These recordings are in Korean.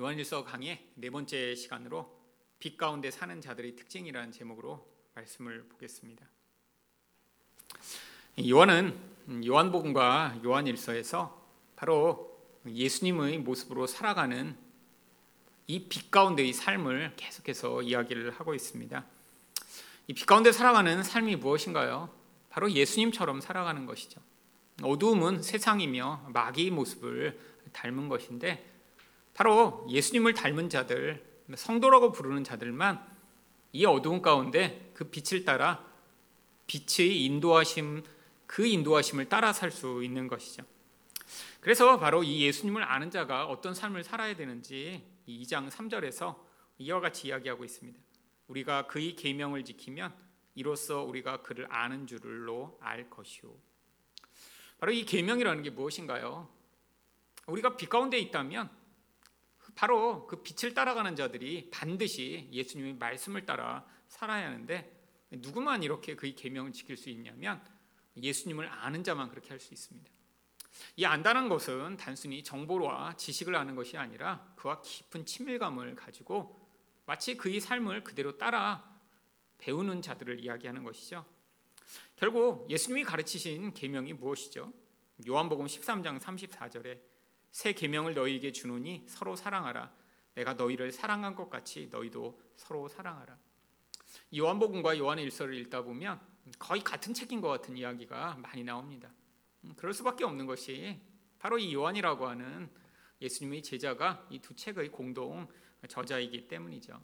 요한일서 강의 네 번째 시간으로 빛 가운데 사는 자들의 특징이라는 제목으로 말씀을 보겠습니다. 요한은 요한복음과 요한일서에서 바로 예수님의 모습으로 살아가는 이 빛 가운데의 삶을 계속해서 이야기를 하고 있습니다. 이 빛 가운데 살아가는 삶이 무엇인가요? 바로 예수님처럼 살아가는 것이죠. 어두움은 세상이며 마귀의 모습을 닮은 것인데 바로 예수님을 닮은 자들, 성도라고 부르는 자들만 이 어두운 가운데 그 빛을 따라 빛의 인도하심, 그 인도하심을 따라 살 수 있는 것이죠. 그래서 바로 이 예수님을 아는 자가 어떤 삶을 살아야 되는지 2장 3절에서 이와 같이 이야기하고 있습니다. 우리가 그의 계명을 지키면 이로써 우리가 그를 아는 줄로 알 것이요. 바로 이 계명이라는 게 무엇인가요? 우리가 빛 가운데 있다면 바로 그 빛을 따라가는 자들이 반드시 예수님의 말씀을 따라 살아야 하는데 누구만 이렇게 그의 계명을 지킬 수 있냐면 예수님을 아는 자만 그렇게 할 수 있습니다. 이 안다는 것은 단순히 정보와 지식을 아는 것이 아니라 그와 깊은 친밀감을 가지고 마치 그의 삶을 그대로 따라 배우는 자들을 이야기하는 것이죠. 결국 예수님이 가르치신 계명이 무엇이죠? 요한복음 13장 34절에 새 계명을 너희에게 주노니 서로 사랑하라. 내가 너희를 사랑한 것 같이 너희도 서로 사랑하라. 요한복음과 요한일서를 읽다 보면 거의 같은 책인 것 같은 이야기가 많이 나옵니다. 음, 그럴 수밖에 없는 것이 바로 이 요한이라고 하는 예수님의 제자가 이 두 책의 공동 저자이기 때문이죠.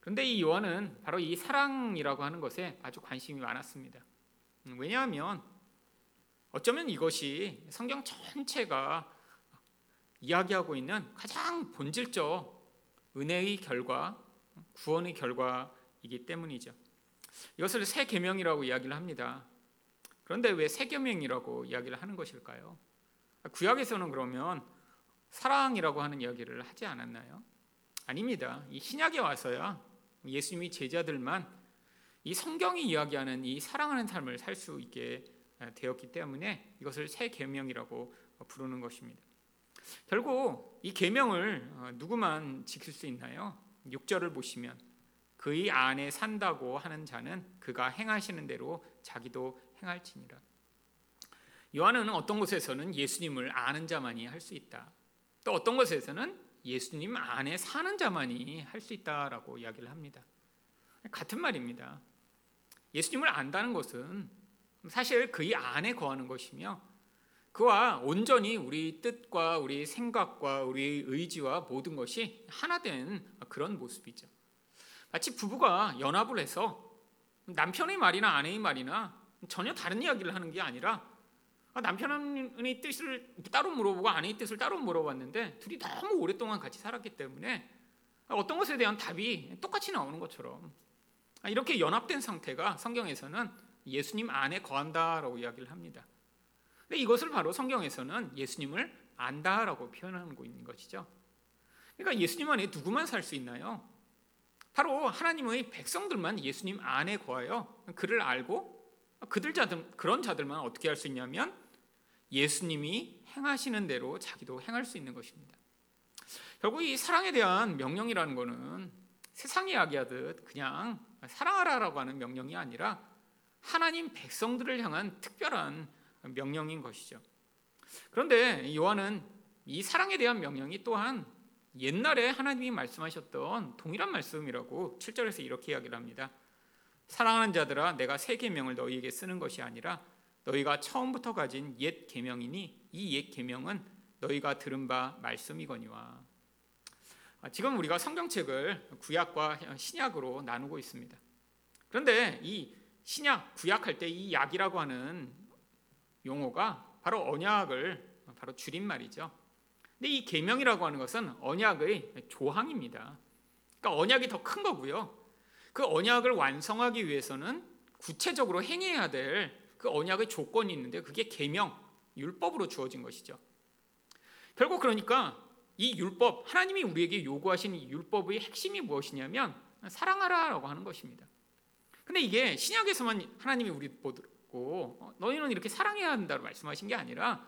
그런데 이 요한은 바로 이 사랑이라고 하는 것에 아주 관심이 많았습니다. 음, 왜냐하면 어쩌면 이것이 성경 전체가 이야기하고 있는 가장 본질적 은혜의 결과, 구원의 결과이기 때문이죠. 이것을 새 계명이라고 이야기를 합니다. 그런데 왜 새 계명이라고 이야기를 하는 것일까요? 구약에서는 그러면 사랑이라고 하는 이야기를 하지 않았나요? 아닙니다. 이 신약에 와서야 예수님이 제자들만 이 성경이 이야기하는 이 사랑하는 삶을 살 수 있게 되었기 때문에 이것을 새 계명이라고 부르는 것입니다. 결국 이 계명을 어, 누구만 지킬 수 있나요? 6절을 보시면 그의 안에 산다고 하는 자는 그가 행하시는 대로 자기도 행할지니라. 요한은 어떤 곳에서는 예수님을 아는 자만이 할 수 있다. 또 어떤 곳에서는 예수님 안에 사는 자만이 할 수 있다라고 이야기를 합니다. 같은 말입니다. 예수님을 안다는 것은 사실 그의 안에 거하는 것이며 그와 온전히 우리 뜻과 우리 생각과 우리 의지와 모든 것이 하나 된 그런 모습이죠. 마치 부부가 연합을 해서 남편의 말이나 아내의 말이나 전혀 다른 이야기를 하는 게 아니라 남편의 뜻을 따로 물어보고 아내의 뜻을 따로 물어봤는데 둘이 너무 오랫동안 같이 살았기 때문에 어떤 것에 대한 답이 똑같이 나오는 것처럼 이렇게 연합된 상태가 성경에서는 예수님 안에 거한다라고 이야기를 합니다. 근데 이것을 바로 성경에서는 예수님을 안다라고 표현하고 있는 것이죠. 그러니까 예수님 안에 누구만 살 수 있나요? 바로 하나님의 백성들만 예수님 안에 거하여 그를 알고 그들 자들 그런 자들만 어떻게 할 수 있냐면 예수님이 행하시는 대로 자기도 행할 수 있는 것입니다. 결국 이 사랑에 대한 명령이라는 것은 세상이 이야기하듯 그냥 사랑하라라고 하는 명령이 아니라 하나님 백성들을 향한 특별한 명령인 것이죠. 그런데 요한은 이 사랑에 대한 명령이 또한 옛날에 하나님이 말씀하셨던 동일한 말씀이라고 7절에서 이렇게 이야기를 합니다. 사랑하는 자들아 내가 새 계명을 너희에게 쓰는 것이 아니라 너희가 처음부터 가진 옛 계명이니 이 옛 계명은 너희가 들은 바 말씀이거니와. 아, 지금 우리가 성경책을 구약과 신약으로 나누고 있습니다. 그런데 이 신약 구약할 때 이 약이라고 하는 용어가 바로 언약을 바로 줄임말이죠. 근데 이 계명이라고 하는 것은 언약의 조항입니다. 그러니까 언약이 더 큰 거고요. 그 언약을 완성하기 위해서는 구체적으로 행해야 될 그 언약의 조건이 있는데 그게 계명, 율법으로 주어진 것이죠. 결국 그러니까 이 율법, 하나님이 우리에게 요구하신 이 율법의 핵심이 무엇이냐면 사랑하라라고 하는 것입니다. 근데 이게 신약에서만 하나님이 우리 보고 어, 너희는 이렇게 사랑해야 한다고 말씀하신 게 아니라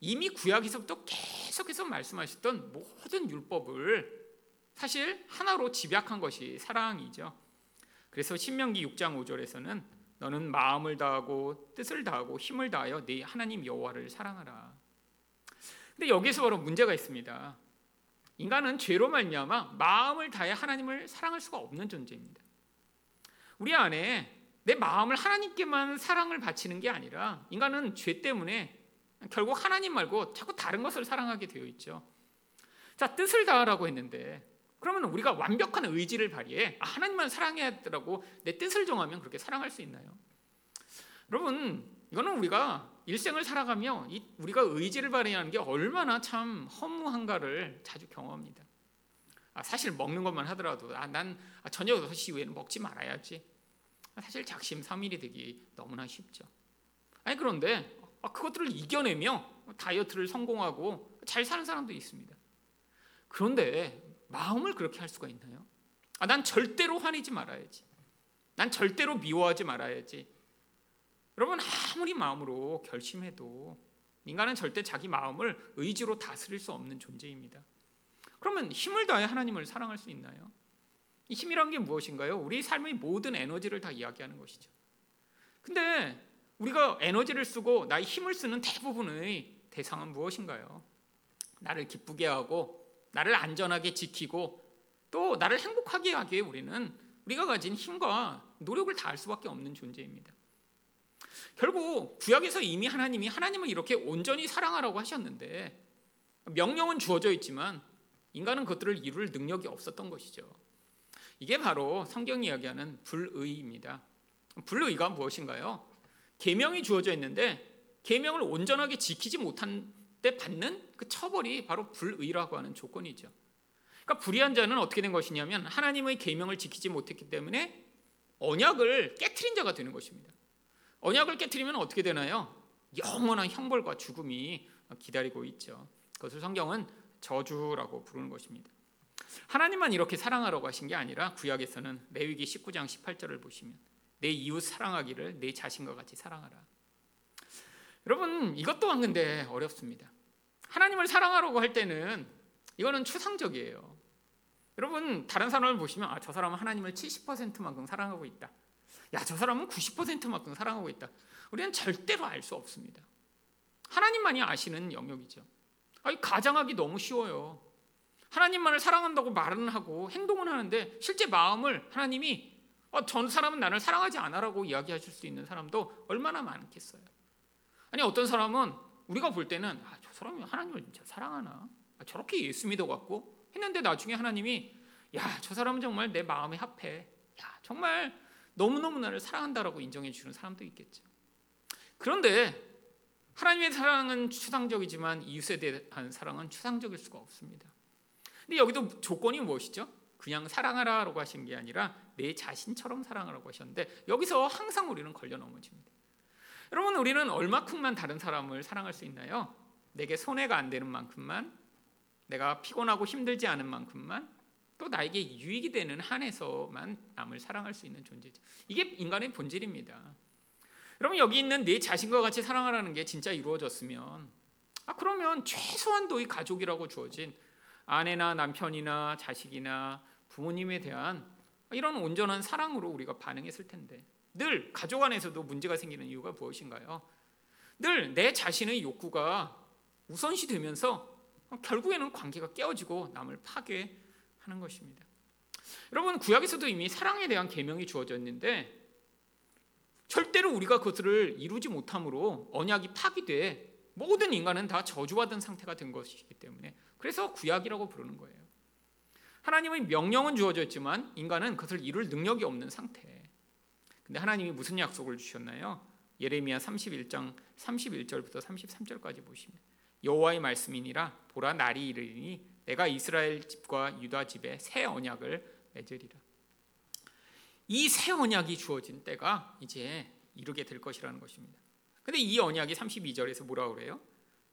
이미 구약에서부터 계속해서 말씀하셨던 모든 율법을 사실 하나로 집약한 것이 사랑이죠. 그래서 신명기 6장 5절에서는 너는 마음을 다하고 뜻을 다하고 힘을 다하여 네 하나님 여호와를 사랑하라. 근데 여기서 바로 문제가 있습니다. 인간은 죄로 말미암아 마음을 다해 하나님을 사랑할 수가 없는 존재입니다. 우리 안에 내 마음을 하나님께만 사랑을 바치는 게 아니라 인간은 죄 때문에 결국 하나님 말고 자꾸 다른 것을 사랑하게 되어 있죠. 자, 뜻을 다하라고 했는데 그러면 우리가 완벽한 의지를 발휘해 아, 하나님만 사랑해야 되라고 내 뜻을 정하면 그렇게 사랑할 수 있나요? 여러분, 이거는 우리가 일생을 살아가며 우리가 의지를 발휘하는 게 얼마나 참 허무한가를 자주 경험합니다. 아, 사실 먹는 것만 하더라도 아, 난 저녁 6시 이후에는 먹지 말아야지. 사실 작심 삼일이 되기 너무나 쉽죠. 아니 그런데 아, 그것들을 이겨내며 다이어트를 성공하고 잘 사는 사람도 있습니다. 그런데 마음을 그렇게 할 수가 있나요? 아, 난 절대로 화내지 말아야지. 난 절대로 미워하지 말아야지. 여러분 아무리 마음으로 결심해도 인간은 절대 자기 마음을 의지로 다스릴 수 없는 존재입니다. 그러면 힘을 다해 하나님을 사랑할 수 있나요? 이 힘이란 게 무엇인가요? 우리 삶의 모든 에너지를 다 이야기하는 것이죠. 근데 우리가 에너지를 쓰고 나의 힘을 쓰는 대부분의 대상은 무엇인가요? 나를 기쁘게 하고 나를 안전하게 지키고 또 나를 행복하게 하기에 우리는 우리가 가진 힘과 노력을 다할 수밖에 없는 존재입니다. 결국 구약에서 이미 하나님이 하나님을 이렇게 온전히 사랑하라고 하셨는데 명령은 주어져 있지만 인간은 그것들을 이룰 능력이 없었던 것이죠. 이게 바로 성경이 이야기하는 불의입니다. 불의가 무엇인가요? 계명이 주어져 있는데 계명을 온전하게 지키지 못한 때 받는 그 처벌이 바로 불의라고 하는 조건이죠. 그러니까 불의한 자는 어떻게 된 것이냐면 하나님의 계명을 지키지 못했기 때문에 언약을 깨트린 자가 되는 것입니다. 언약을 깨트리면 어떻게 되나요? 영원한 형벌과 죽음이 기다리고 있죠. 그것을 성경은 저주라고 부르는 것입니다. 하나님만 이렇게 사랑하라고 하신 게 아니라 구약에서는 레위기 19장 18절을 보시면 내 이웃 사랑하기를 내 자신과 같이 사랑하라. 여러분 이것 또한 근데 어렵습니다. 하나님을 사랑하라고 할 때는 이거는 추상적이에요. 여러분 다른 사람을 보시면 아, 저 사람은 하나님을 70%만큼 사랑하고 있다. 야, 저 사람은 90%만큼 사랑하고 있다. 우리는 절대로 알 수 없습니다. 하나님만이 아시는 영역이죠. 아니, 가장하기 너무 쉬워요. 하나님만을 사랑한다고 말은 하고 행동은 하는데 실제 마음을 하나님이 어, 전 사람은 나를 사랑하지 않아라고 이야기하실 수 있는 사람도 얼마나 많겠어요. 아니 어떤 사람은 우리가 볼 때는 아, 저 사람이 하나님을 진짜 사랑하나? 아, 저렇게 예수 믿어갖고 했는데 나중에 하나님이 야, 저 사람은 정말 내 마음에 합해. 야, 정말 너무너무 나를 사랑한다라고 인정해 주는 사람도 있겠죠. 그런데 하나님의 사랑은 추상적이지만 이웃에 대한 사랑은 추상적일 수가 없습니다. 근데 여기도 조건이 무엇이죠? 그냥 사랑하라라고 하신 게 아니라 내 자신처럼 사랑하라고 하셨는데 여기서 항상 우리는 걸려 넘어집니다. 여러분 우리는 얼마큼만 다른 사람을 사랑할 수 있나요? 내게 손해가 안 되는 만큼만 내가 피곤하고 힘들지 않은 만큼만 또 나에게 유익이 되는 한에서만 남을 사랑할 수 있는 존재죠. 이게 인간의 본질입니다. 여러분 여기 있는 내 자신과 같이 사랑하라는 게 진짜 이루어졌으면 아 그러면 최소한도의 가족이라고 주어진 아내나 남편이나 자식이나 부모님에 대한 이런 온전한 사랑으로 우리가 반응했을 텐데 늘 가족 안에서도 문제가 생기는 이유가 무엇인가요? 늘 내 자신의 욕구가 우선시 되면서 결국에는 관계가 깨어지고 남을 파괴 하는 것입니다. 여러분 구약에서도 이미 사랑에 대한 계명이 주어져 있는데 절대로 우리가 그것을 이루지 못함으로 언약이 파기돼 모든 인간은 다 저주받은 상태가 된 것이기 때문에 그래서 구약이라고 부르는 거예요. 하나님의 명령은 주어져 있지만 인간은 그것을 이룰 능력이 없는 상태. 근데 하나님이 무슨 약속을 주셨나요? 예레미야 31장 31절부터 33절까지 보시면 여호와의 말씀이니라 보라 날이 이르리니 내가 이스라엘 집과 유다 집에 새 언약을 맺으리라. 이 새 언약이 주어진 때가 이제 이르게 될 것이라는 것입니다. 근데 이 언약이 32절에서 뭐라 그래요?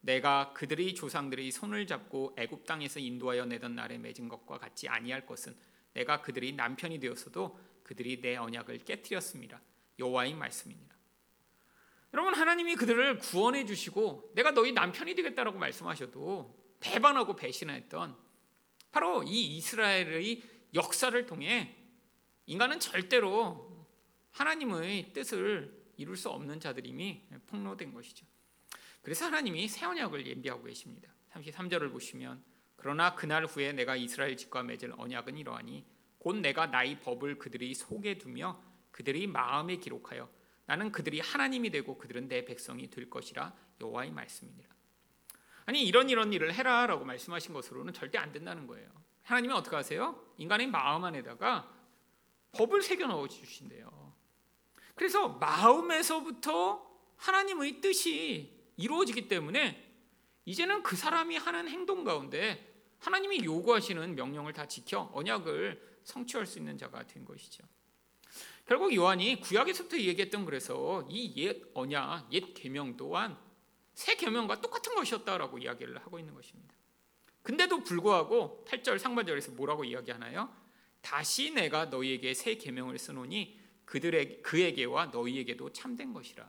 내가 그들의 조상들의 손을 잡고 애굽 땅에서 인도하여 내던 날에 맺은 것과 같이 아니할 것은 내가 그들이 남편이 되었어도 그들이 내 언약을 깨뜨렸습니다. 여호와의 말씀이니라. 여러분 하나님이 그들을 구원해 주시고 내가 너희 남편이 되겠다라고 말씀하셔도 배반하고 배신했던 바로 이 이스라엘의 역사를 통해 인간은 절대로 하나님의 뜻을 이룰 수 없는 자들임이 폭로된 것이죠. 그래서 하나님이 새 언약을 예비하고 계십니다. 33절을 보시면 그러나 그날 후에 내가 이스라엘 집과 맺을 언약은 이러하니 곧 내가 나의 법을 그들의 속에 두며 그들의 마음에 기록하여 나는 그들이 하나님이 되고 그들은 내 백성이 될 것이라 여호와의 말씀이니라. 아니 이런 이런 일을 해라라고 말씀하신 것으로는 절대 안 된다는 거예요. 하나님이 어떻게 하세요? 인간의 마음 안에다가 법을 새겨 넣어 주신대요. 그래서 마음에서부터 하나님의 뜻이 이루어지기 때문에 이제는 그 사람이 하는 행동 가운데 하나님이 요구하시는 명령을 다 지켜 언약을 성취할 수 있는 자가 된 것이죠. 결국 요한이 구약에서부터 얘기했던 그래서 이 옛 언약, 옛 계명 또한 새 계명과 똑같은 것이었다라고 이야기를 하고 있는 것입니다. 근데도 불구하고 8절 상반절에서 뭐라고 이야기하나요? 다시 내가 너희에게 새 계명을 쓰노니 그들의 그에게와 너희에게도 참된 것이라.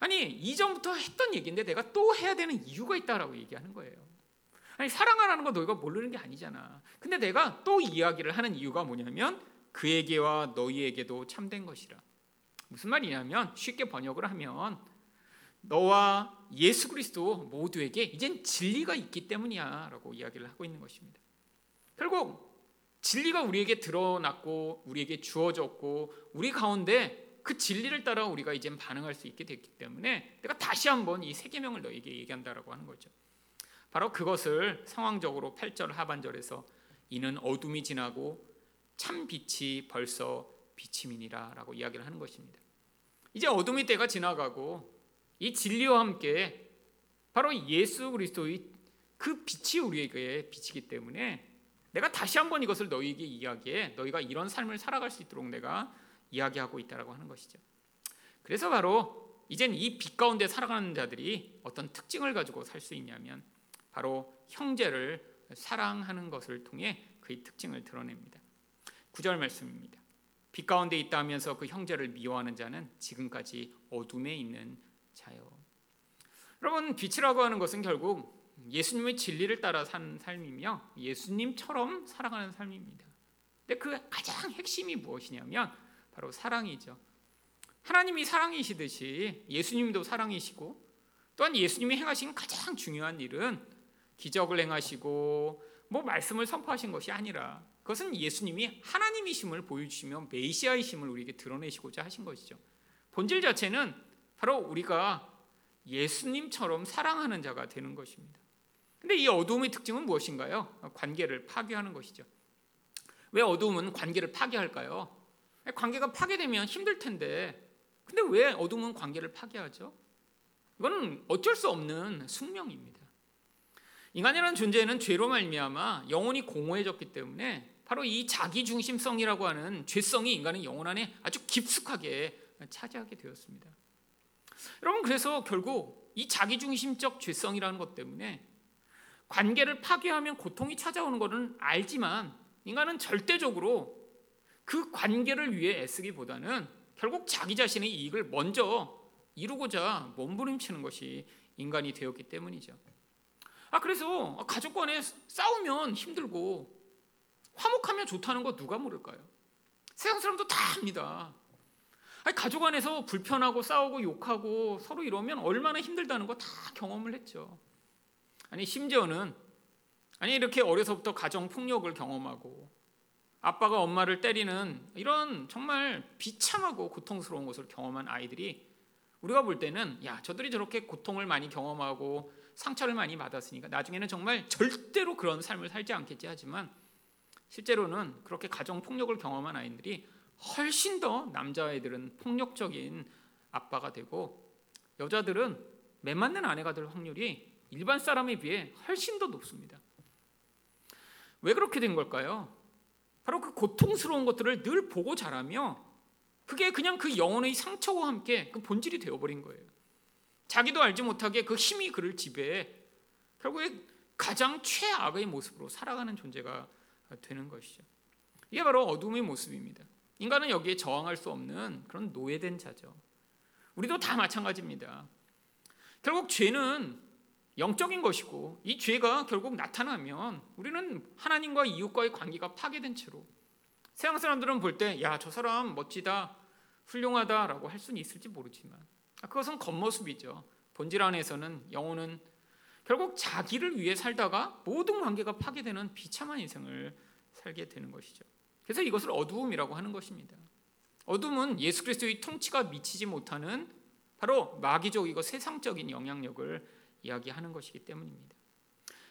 아니 이전부터 했던 얘기인데 내가 또 해야 되는 이유가 있다라고 얘기하는 거예요. 아니 사랑하라는 거 너희가 모르는 게 아니잖아. 근데 내가 또 이야기를 하는 이유가 뭐냐면 그에게와 너희에게도 참된 것이라. 무슨 말이냐면 쉽게 번역을 하면 너와 예수 그리스도 모두에게 이젠 진리가 있기 때문이야라고 이야기를 하고 있는 것입니다. 결국 진리가 우리에게 드러났고 우리에게 주어졌고 우리 가운데 그 진리를 따라 우리가 이제 반응할 수 있게 됐기 때문에 내가 다시 한번 이세 계명을 너에게 얘기한다라고 하는 거죠. 바로 그것을 상황적으로 8절 하반절에서 이는 어둠이 지나고 참 빛이 벌써 비침이니라라고 이야기를 하는 것입니다. 이제 어둠의 때가 지나가고 이 진리와 함께 바로 예수 그리스도의 그 빛이 우리에게 비치기 때문에 내가 다시 한번 이것을 너희에게 이야기해 너희가 이런 삶을 살아갈 수 있도록 내가 이야기하고 있다라고 하는 것이죠. 그래서 바로 이젠 이 빛 가운데 살아가는 자들이 어떤 특징을 가지고 살 수 있냐면 바로 형제를 사랑하는 것을 통해 그의 특징을 드러냅니다. 9절 말씀입니다. 빛 가운데 있다 하면서 그 형제를 미워하는 자는 지금까지 어둠에 있는 자요. 여러분 빛이라고 하는 것은 결국 예수님의 진리를 따라 사는 삶이며 예수님처럼 살아가는 삶입니다. 근데 그 가장 핵심이 무엇이냐면 바로 사랑이죠. 하나님이 사랑이시듯이 예수님도 사랑이시고 또한 예수님이 행하신 가장 중요한 일은 기적을 행하시고 뭐 말씀을 선포하신 것이 아니라 그것은 예수님이 하나님이심을 보여주시며 메시아이심을 우리에게 드러내시고자 하신 것이죠. 본질 자체는 바로 우리가 예수님처럼 사랑하는 자가 되는 것입니다. 근데 이 어두움의 특징은 무엇인가요? 관계를 파괴하는 것이죠. 왜 어두움은 관계를 파괴할까요? 관계가 파괴되면 힘들 텐데, 근데 왜 어둠은 관계를 파괴하죠? 이거는 어쩔 수 없는 숙명입니다. 인간이라는 존재는 죄로 말미암아 영혼이 공허해졌기 때문에 바로 이 자기 중심성이라고 하는 죄성이 인간의 영혼 안에 아주 깊숙하게 차지하게 되었습니다. 여러분 그래서 결국 이 자기 중심적 죄성이라는 것 때문에 관계를 파괴하면 고통이 찾아오는 것은 알지만 인간은 절대적으로 그 관계를 위해 애쓰기보다는 결국 자기 자신의 이익을 먼저 이루고자 몸부림치는 것이 인간이 되었기 때문이죠. 아 그래서 가족 간에 싸우면 힘들고 화목하면 좋다는 거 누가 모를까요? 세상 사람도 다 압니다. 아니, 가족 안에서 불편하고 싸우고 욕하고 서로 이러면 얼마나 힘들다는 거 다 경험을 했죠. 아니 심지어는 아니 이렇게 어려서부터 가정 폭력을 경험하고 아빠가 엄마를 때리는 이런 정말 비참하고 고통스러운 것을 경험한 아이들이 우리가 볼 때는 야 저들이 저렇게 고통을 많이 경험하고 상처를 많이 받았으니까 나중에는 정말 절대로 그런 삶을 살지 않겠지. 하지만 실제로는 그렇게 가정 폭력을 경험한 아이들이 훨씬 더 남자아이들은 폭력적인 아빠가 되고 여자들은 매 맞는 아내가 될 확률이 일반 사람에 비해 훨씬 더 높습니다. 왜 그렇게 된 걸까요? 바로 그 고통스러운 것들을 늘 보고 자라며 그게 그냥 그 영혼의 상처와 함께 그 본질이 되어버린 거예요. 자기도 알지 못하게 그 힘이 그를 지배해 결국에 가장 최악의 모습으로 살아가는 존재가 되는 것이죠. 이게 바로 어둠의 모습입니다. 인간은 여기에 저항할 수 없는 그런 노예된 자죠. 우리도 다 마찬가지입니다. 결국 죄는 영적인 것이고 이 죄가 결국 나타나면 우리는 하나님과 이웃과의 관계가 파괴된 채로 세상 사람들은 볼 때 야 저 사람 멋지다 훌륭하다라고 할 수는 있을지 모르지만 그것은 겉모습이죠. 본질 안에서는 영혼은 결국 자기를 위해 살다가 모든 관계가 파괴되는 비참한 인생을 살게 되는 것이죠. 그래서 이것을 어두움이라고 하는 것입니다. 어둠은 예수 그리스도의 통치가 미치지 못하는 바로 마귀적 이고 세상적인 영향력을 이야기하는 것이기 때문입니다.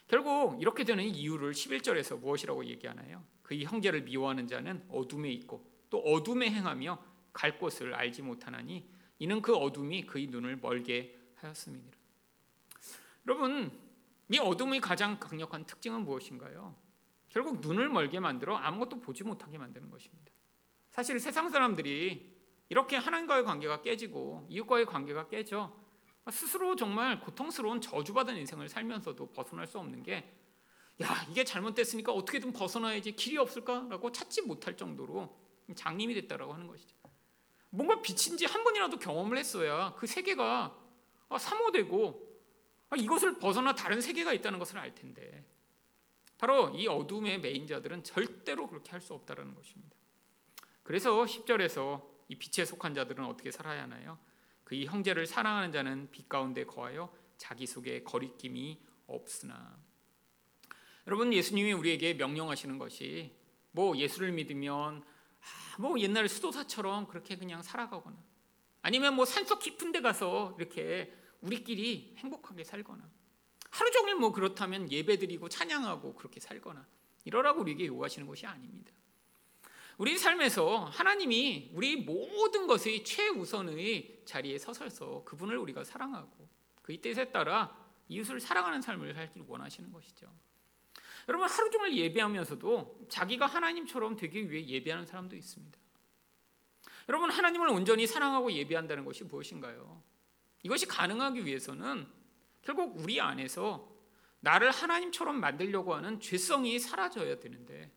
결국 이렇게 되는 이유를 11절에서 무엇이라고 얘기하나요? 그의 형제를 미워하는 자는 어둠에 있고 또 어둠에 행하며 갈 곳을 알지 못하나니 이는 그 어둠이 그의 눈을 멀게 하였습니다. 여러분, 이 어둠의 가장 강력한 특징은 무엇인가요? 결국 눈을 멀게 만들어 아무것도 보지 못하게 만드는 것입니다. 사실 세상 사람들이 이렇게 하나님과의 관계가 깨지고 이웃과의 관계가 깨져 스스로 정말 고통스러운 저주받은 인생을 살면서도 벗어날 수 없는 게 야, 이게 잘못됐으니까 어떻게든 벗어나야지 길이 없을까라고 찾지 못할 정도로 장님이 됐다라고 하는 것이죠. 뭔가 비친지 한 번이라도 경험을 했어야 그 세계가 사모되고 아, 이것을 벗어나 다른 세계가 있다는 것을 알 텐데 바로 이 어둠의 메인자들은 절대로 그렇게 할 수 없다는 것입니다. 그래서 10절에서 이 빛에 속한 자들은 어떻게 살아야 하나요? 그이 형제를 사랑하는 자는 빛 가운데 거하여 자기 속에 거리낌이 없으나 여러분 예수님이 우리에게 명령하시는 것이 뭐 예수를 믿으면 아, 뭐 옛날 수도사처럼 그렇게 그냥 살아가거나 아니면 뭐 산속 깊은 데 가서 이렇게 우리끼리 행복하게 살거나 하루 종일 뭐 그렇다면 예배 드리고 찬양하고 그렇게 살거나 이러라고 우리에게 요구하시는 것이 아닙니다. 우리 삶에서 하나님이 우리 모든 것의 최우선의 자리에 서서서 그분을 우리가 사랑하고 그의 뜻에 따라 이웃을 사랑하는 삶을 살기를 원하시는 것이죠. 여러분 하루 종일 예배하면서도 자기가 하나님처럼 되기 위해 예배하는 사람도 있습니다. 여러분 하나님을 온전히 사랑하고 예배한다는 것이 무엇인가요? 이것이 가능하기 위해서는 결국 우리 안에서 나를 하나님처럼 만들려고 하는 죄성이 사라져야 되는데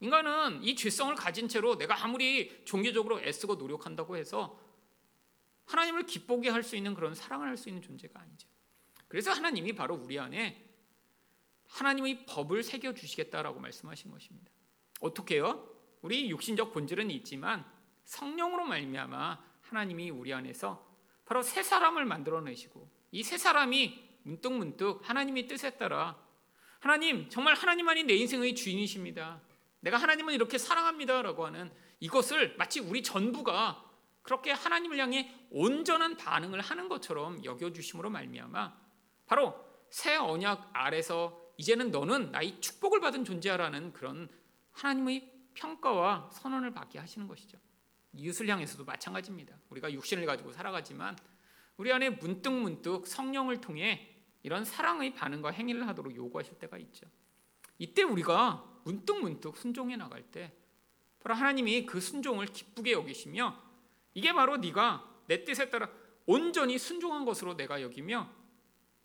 인간은 이 죄성을 가진 채로 내가 아무리 종교적으로 애쓰고 노력한다고 해서 하나님을 기쁘게 할 수 있는 그런 사랑을 할 수 있는 존재가 아니죠. 그래서 하나님이 바로 우리 안에 하나님의 법을 새겨 주시겠다라고 말씀하신 것입니다. 어떻게요? 우리 육신적 본질은 있지만 성령으로 말미암아 하나님이 우리 안에서 바로 새 사람을 만들어 내시고 이 새 사람이 문득문득 하나님의 뜻에 따라 하나님 정말 하나님만이 내 인생의 주인이십니다. 내가 하나님을 이렇게 사랑합니다라고 하는 이것을 마치 우리 전부가 그렇게 하나님을 향해 온전한 반응을 하는 것처럼 여겨 주심으로 말미암아 바로 새 언약 아래서 이제는 너는 나의 축복을 받은 존재야라는 그런 하나님의 평가와 선언을 받게 하시는 것이죠. 이웃을 향해서도 마찬가지입니다. 우리가 육신을 가지고 살아가지만 우리 안에 문득 문득 성령을 통해 이런 사랑의 반응과 행위를 하도록 요구하실 때가 있죠. 이때 우리가 문득 문득 순종해 나갈 때 바로 하나님이 그 순종을 기쁘게 여기시며 이게 바로 네가 내 뜻에 따라 온전히 순종한 것으로 내가 여기며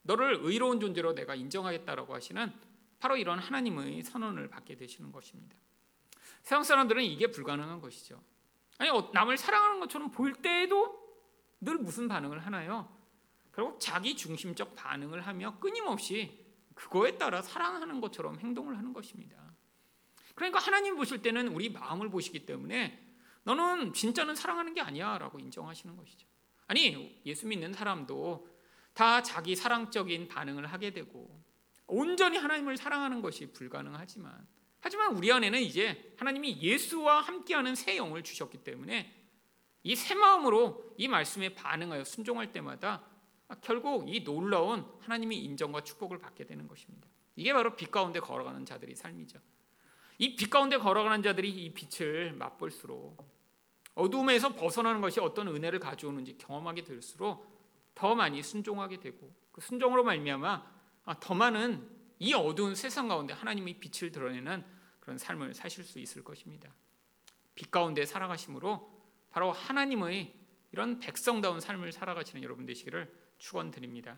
너를 의로운 존재로 내가 인정하겠다라고 하시는 바로 이런 하나님의 선언을 받게 되시는 것입니다. 세상 사람들은 이게 불가능한 것이죠. 아니 어, 남을 사랑하는 것처럼 보일 때에도 늘 무슨 반응을 하나요? 결국 자기 중심적 반응을 하며 끊임없이 그거에 따라 사랑하는 것처럼 행동을 하는 것입니다. 그러니까 하나님 보실 때는 우리 마음을 보시기 때문에 너는 진짜는 사랑하는 게 아니야라고 인정하시는 것이죠. 아니 예수 믿는 사람도 다 자기 사랑적인 반응을 하게 되고 온전히 하나님을 사랑하는 것이 불가능하지만 하지만 우리 안에는 이제 하나님이 예수와 함께하는 새 영을 주셨기 때문에 이 새 마음으로 이 말씀에 반응하여 순종할 때마다 결국 이 놀라운 하나님의 인정과 축복을 받게 되는 것입니다. 이게 바로 빛 가운데 걸어가는 자들의 삶이죠. 이 빛 가운데 걸어가는 자들이 이 빛을 맛볼수록 어둠에서 벗어나는 것이 어떤 은혜를 가져오는지 경험하게 될수록 더 많이 순종하게 되고 그 순종으로 말미암아 더 많은 이 어두운 세상 가운데 하나님의 빛을 드러내는 그런 삶을 사실 수 있을 것입니다. 빛 가운데 살아가심으로 바로 하나님의 이런 백성다운 삶을 살아가시는 여러분 되시기를 축원드립니다.